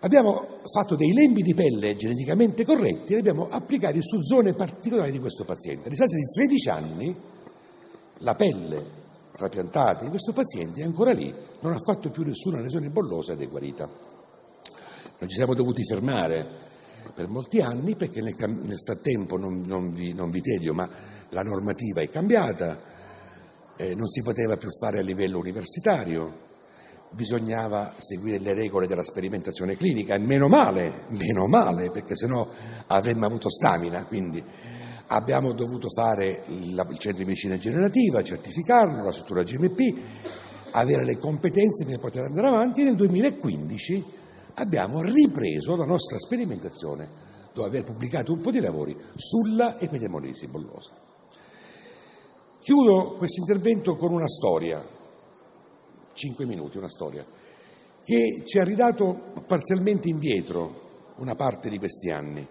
Abbiamo fatto dei lembi di pelle geneticamente corretti e li abbiamo applicati su zone particolari di questo paziente. A distanza di 13 anni la pelle trapiantata di questo paziente è ancora lì, non ha fatto più nessuna lesione bollosa ed è guarita. Non ci siamo dovuti fermare per molti anni perché nel, nel frattempo, non, non, vi, non, vi, tedio, ma la normativa è cambiata, eh, non si poteva più fare a livello universitario, bisognava seguire le regole della sperimentazione clinica e meno male, meno male, perché sennò avremmo avuto stamina, quindi abbiamo dovuto fare il, centro di medicina generativa, certificarlo, la struttura GMP, avere le competenze per poter andare avanti e nel 2015 abbiamo ripreso la nostra sperimentazione dopo aver pubblicato un po' di lavori sulla epidemolisi bollosa. Chiudo questo intervento con una storia cinque minuti, una storia, che ci ha ridato parzialmente indietro una parte di questi anni,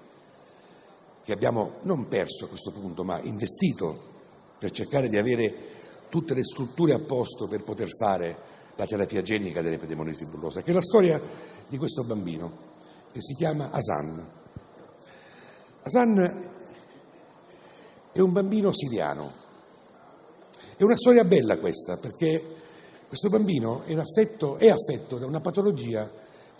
che abbiamo non perso a questo punto, ma investito per cercare di avere tutte le strutture a posto per poter fare la terapia genica dell'epidemolisi bullosa, che è la storia di questo bambino che si chiama Asan. Asan è un bambino siriano. È una storia bella questa, perché questo bambino affetto, è affetto da una patologia,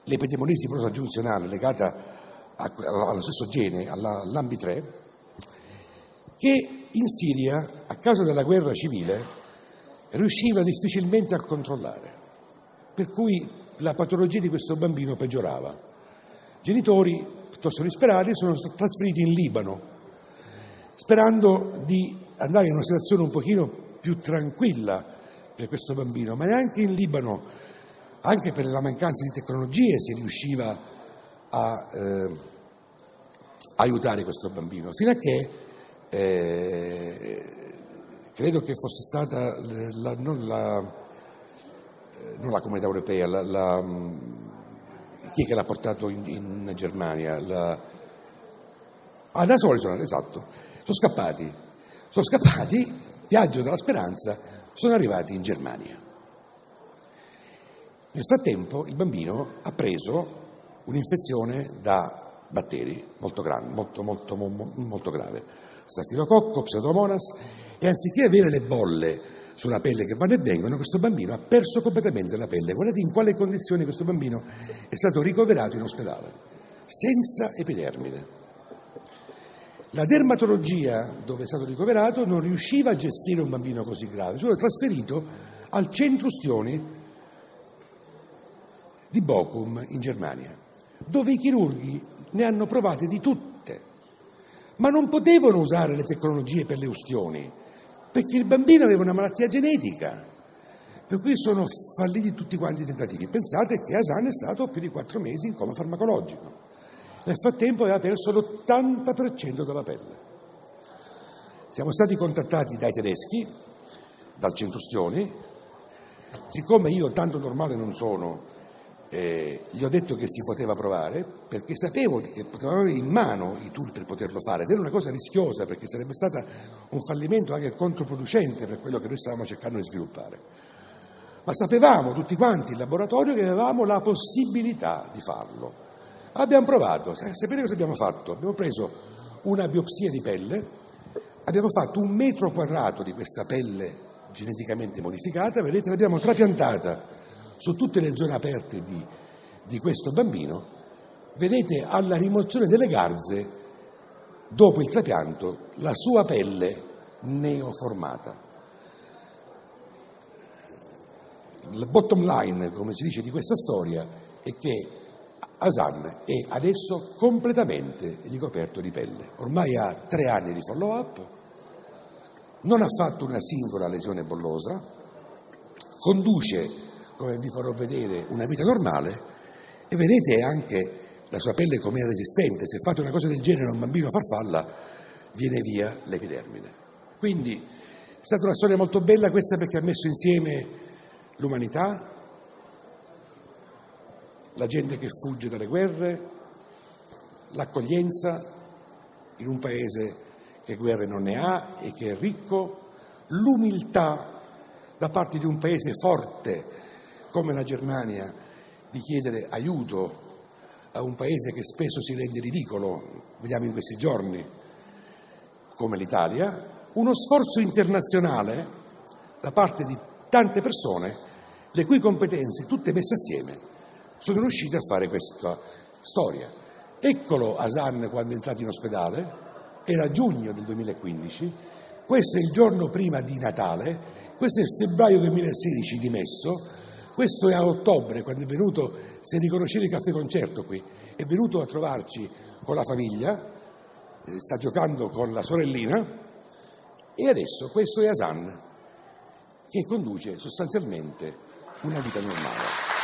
l'epidemolisi prosa giunzionale legata a, allo stesso gene, all'AMB3, che in Siria, a causa della guerra civile, riusciva difficilmente a controllare, per cui la patologia di questo bambino peggiorava. I genitori, piuttosto disperati, sono trasferiti in Libano, sperando di andare in una situazione un pochino più tranquilla per questo bambino, ma neanche in Libano, anche per la mancanza di tecnologie, si riusciva a eh, aiutare questo bambino, fino a che eh, credo che fosse stata la, non, la, eh, non, la, comunità europea, la, chi è che l'ha portato in, in Germania? La, ah, da soli sono, esatto, sono scappati, sono scappati, viaggio della speranza, sono arrivati in Germania. Nel frattempo il bambino ha preso un'infezione da batteri molto, grande, molto, molto, molto grave, stafilococco, pseudomonas, e anziché avere le bolle sulla pelle che vanno e vengono, questo bambino ha perso completamente la pelle. Guardate in quale condizioni questo bambino è stato ricoverato in ospedale, senza epidermide. La dermatologia, dove è stato ricoverato, non riusciva a gestire un bambino così grave, stato trasferito al centro ustioni di Bochum in Germania, dove i chirurghi ne hanno provate di tutte, ma non potevano usare le tecnologie per le ustioni, perché il bambino aveva una malattia genetica, per cui sono falliti tutti quanti i tentativi. Pensate che Asan è stato più di quattro mesi in coma farmacologico. Nel frattempo aveva perso l'80% della pelle. Siamo stati contattati dai tedeschi dal Centostioni, siccome io tanto normale non sono, eh, gli ho detto che si poteva provare perché sapevo che potevamo avere in mano i tool per poterlo fare ed era una cosa rischiosa perché sarebbe stato un fallimento anche controproducente per quello che noi stavamo cercando di sviluppare. Ma sapevamo tutti quanti in laboratorio che avevamo la possibilità di farlo. Abbiamo provato, sapete cosa abbiamo fatto? Abbiamo preso una biopsia di pelle, abbiamo fatto un metro quadrato di questa pelle geneticamente modificata, vedete, l'abbiamo trapiantata su tutte le zone aperte di, di questo bambino, vedete alla rimozione delle garze, dopo il trapianto, la sua pelle neoformata. Il bottom line, come si dice, di questa storia è che Asan è adesso completamente ricoperto di pelle. Ormai ha tre anni di follow-up, non ha fatto una singola lesione bollosa, conduce come vi farò vedere, una vita normale e vedete anche la sua pelle come è resistente. Se fate una cosa del genere a un bambino farfalla, viene via l'epidermide. Quindi è stata una storia molto bella questa perché ha messo insieme l'umanità, la gente che fugge dalle guerre, l'accoglienza in un paese che guerre non ne ha e che è ricco, l'umiltà da parte di un paese forte come la Germania, di chiedere aiuto a un paese che spesso si rende ridicolo, vediamo in questi giorni, come l'Italia, uno sforzo internazionale da parte di tante persone le cui competenze, tutte messe assieme, sono riuscite a fare questa storia. Eccolo Asan quando è entrato in ospedale, era giugno del 2015, questo è il giorno prima di Natale, questo è il febbraio 2016 dimesso, questo è a ottobre, quando è venuto, se riconoscete il caffè concerto qui, è venuto a trovarci con la famiglia, eh, sta giocando con la sorellina e adesso questo è Asan che conduce sostanzialmente una vita normale.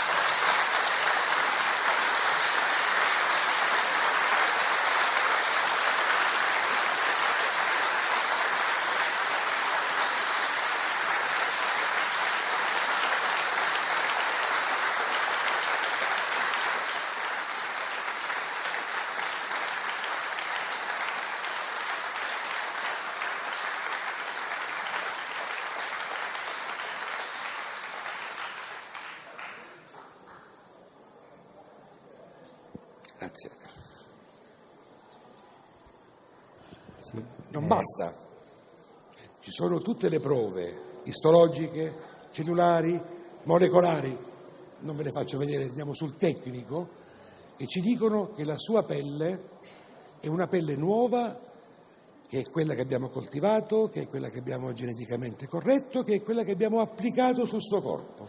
Grazie. Non basta. Ci sono tutte le prove istologiche, cellulari, molecolari, non ve le faccio vedere, andiamo sul tecnico, che ci dicono che la sua pelle è una pelle nuova, che è quella che abbiamo coltivato, che è quella che abbiamo geneticamente corretto, che è quella che abbiamo applicato sul suo corpo.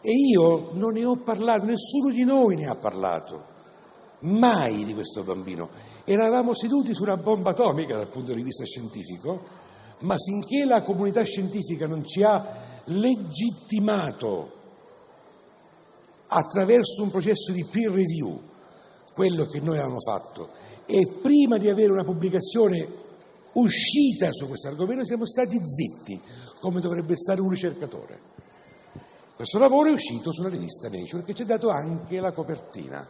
E io non ne ho parlato, nessuno di noi ne ha parlato mai di questo bambino. Eravamo seduti su una bomba atomica dal punto di vista scientifico, ma finché la comunità scientifica non ci ha legittimato attraverso un processo di peer review quello che noi avevamo fatto e prima di avere una pubblicazione uscita su questo argomento siamo stati zitti, come dovrebbe stare un ricercatore. Questo lavoro è uscito sulla rivista Nature che ci ha dato anche la copertina.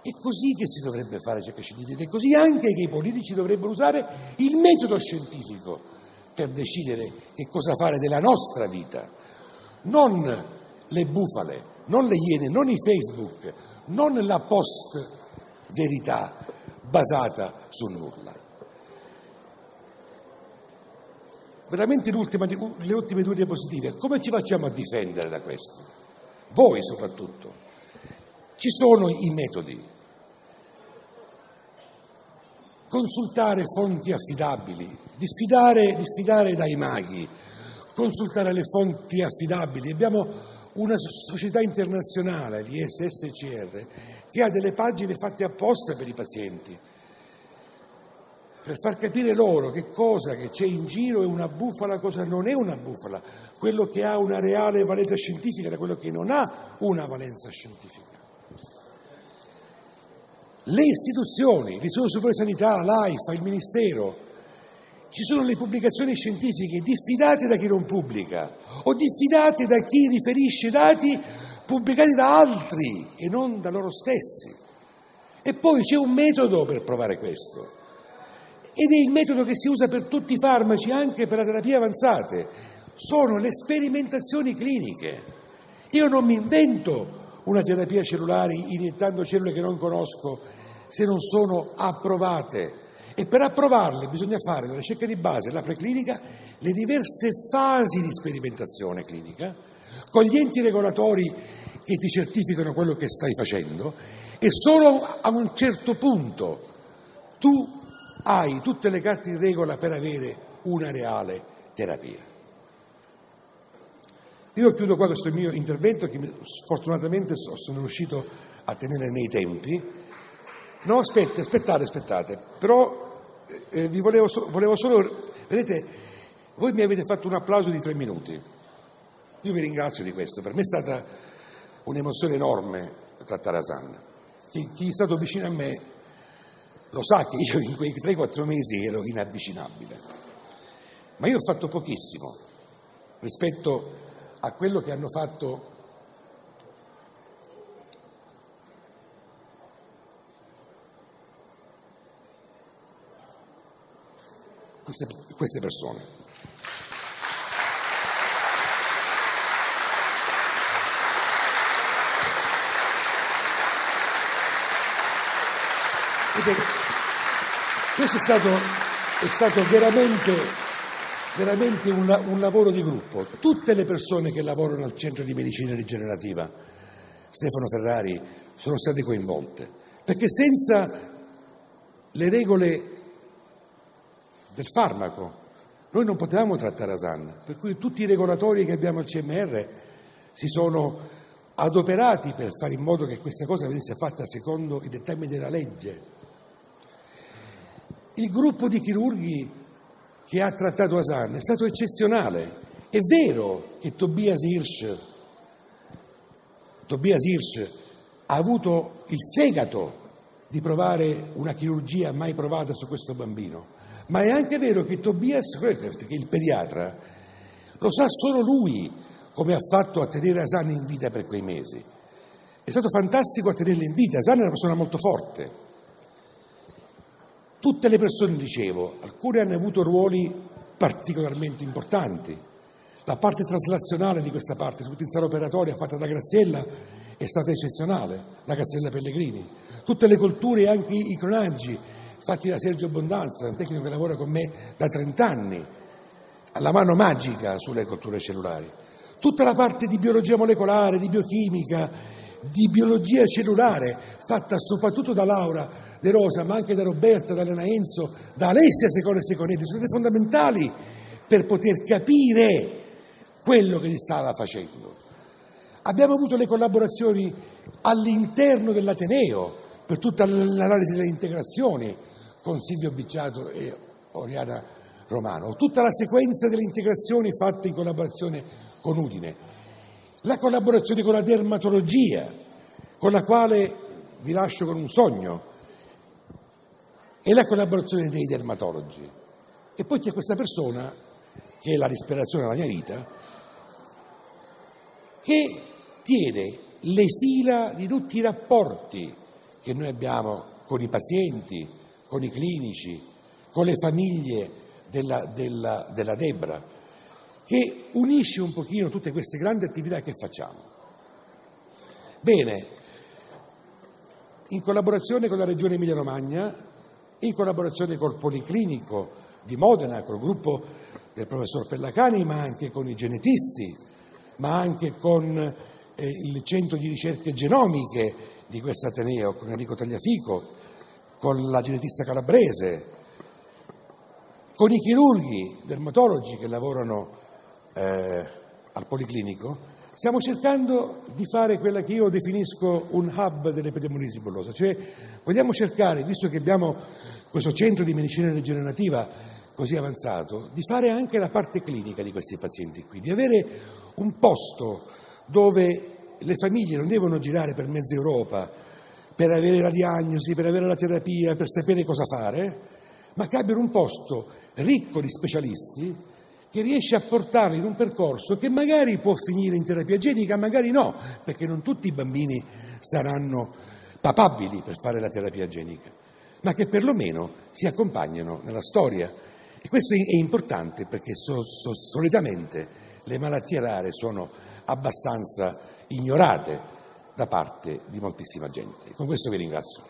È così che si dovrebbe fare cerca scientifica, è così anche che i politici dovrebbero usare il metodo scientifico per decidere che cosa fare della nostra vita, non le bufale, non le iene, non i Facebook, non la post verità basata su nulla. Veramente le ultime due diapositive, come ci facciamo a difendere da questo? Voi soprattutto. Ci sono i metodi. Consultare fonti affidabili, diffidare, diffidare dai maghi, consultare le fonti affidabili. Abbiamo una società internazionale, l'ISSCR, che ha delle pagine fatte apposta per i pazienti, per far capire loro che cosa che c'è in giro è una bufala, cosa non è una bufala, quello che ha una reale valenza scientifica da quello che non ha una valenza scientifica. Le istituzioni, l'Istituto Superiore Sanità, l'AIFA, il Ministero, ci sono le pubblicazioni scientifiche diffidate da chi non pubblica o diffidate da chi riferisce dati pubblicati da altri e non da loro stessi. E poi c'è un metodo per provare questo ed è il metodo che si usa per tutti i farmaci, anche per le terapie avanzate, sono le sperimentazioni cliniche. Io non mi invento una terapia cellulare iniettando cellule che non conosco se non sono approvate e per approvarle bisogna fare la ricerca di base, la preclinica, le diverse fasi di sperimentazione clinica, con gli enti regolatori che ti certificano quello che stai facendo e solo a un certo punto tu hai tutte le carte in regola per avere una reale terapia. Io chiudo qua questo mio intervento che sfortunatamente sono riuscito a tenere nei tempi. No, aspetta, aspettate, aspettate, però eh, vi volevo, volevo solo, vedete, voi mi avete fatto un applauso di tre minuti, io vi ringrazio di questo, per me è stata un'emozione enorme trattare Asan. Chi, chi è stato vicino a me lo sa che io in quei 3-4 mesi ero inavvicinabile, ma io ho fatto pochissimo rispetto a quello che hanno fatto queste, queste persone. Questo è stato, è stato veramente, veramente un, un, lavoro di gruppo. Tutte le persone che lavorano al centro di medicina rigenerativa, Stefano Ferrari, sono state coinvolte, perché senza le regole del farmaco. Noi non potevamo trattare Asan, per cui tutti i regolatori che abbiamo al CMR si sono adoperati per fare in modo che questa cosa venisse fatta secondo i dettami della legge. Il gruppo di chirurghi che ha trattato Asan è stato eccezionale. È vero che Tobias Hirsch, Tobias Hirsch ha avuto il fegato di provare una chirurgia mai provata su questo bambino ma è anche vero che Tobias Röteft, che è il pediatra, lo sa solo lui come ha fatto a tenere Asan in vita per quei mesi. È stato fantastico a tenerlo in vita, Asan è una persona molto forte. Tutte le persone, dicevo, alcune hanno avuto ruoli particolarmente importanti. La parte traslazionale di questa parte, soprattutto in sala operatoria, fatta da Graziella, è stata eccezionale, da Graziella Pellegrini. Tutte le colture anche i clonaggi fatti da Sergio Abbondanza, un tecnico che lavora con me da 30 anni, alla mano magica sulle colture cellulari. Tutta la parte di biologia molecolare, di biochimica, di biologia cellulare, fatta soprattutto da Laura De Rosa, ma anche da Roberta, da Elena Enzo, da Alessia Secone Seconetti, sono state fondamentali per poter capire quello che si stava facendo. Abbiamo avuto le collaborazioni all'interno dell'Ateneo per tutta l'analisi delle integrazioni, con Silvio Bicciato e Oriana Romano, tutta la sequenza delle integrazioni fatte in collaborazione con Udine, la collaborazione con la dermatologia, con la quale vi lascio con un sogno, e la collaborazione dei dermatologi. E poi c'è questa persona, che è la disperazione della mia vita, che tiene le fila di tutti i rapporti che noi abbiamo con i pazienti, con i clinici, con le famiglie della, della, della Debra, che unisce un pochino tutte queste grandi attività che facciamo. Bene, in collaborazione con la Regione Emilia-Romagna, in collaborazione col Policlinico di Modena, col gruppo del professor Pellacani, ma anche con i genetisti, ma anche con eh, il centro di ricerche genomiche di questo Ateneo, con Enrico Tagliafico, con la genetista calabrese, con i chirurghi dermatologi che lavorano eh, al Policlinico, stiamo cercando di fare quella che io definisco un hub dell'epidemiologia bullosa, cioè vogliamo cercare, visto che abbiamo questo centro di medicina rigenerativa così avanzato, di fare anche la parte clinica di questi pazienti qui, di avere un posto dove le famiglie non devono girare per mezza Europa per avere la diagnosi, per avere la terapia, per sapere cosa fare, ma che abbiano un posto ricco di specialisti che riesce a portarli in un percorso che magari può finire in terapia genica, magari no, perché non tutti i bambini saranno papabili per fare la terapia genica, ma che perlomeno si accompagnano nella storia. E questo è importante perché so, so, solitamente le malattie rare sono abbastanza ignorate da parte di moltissima gente. Con questo vi ringrazio.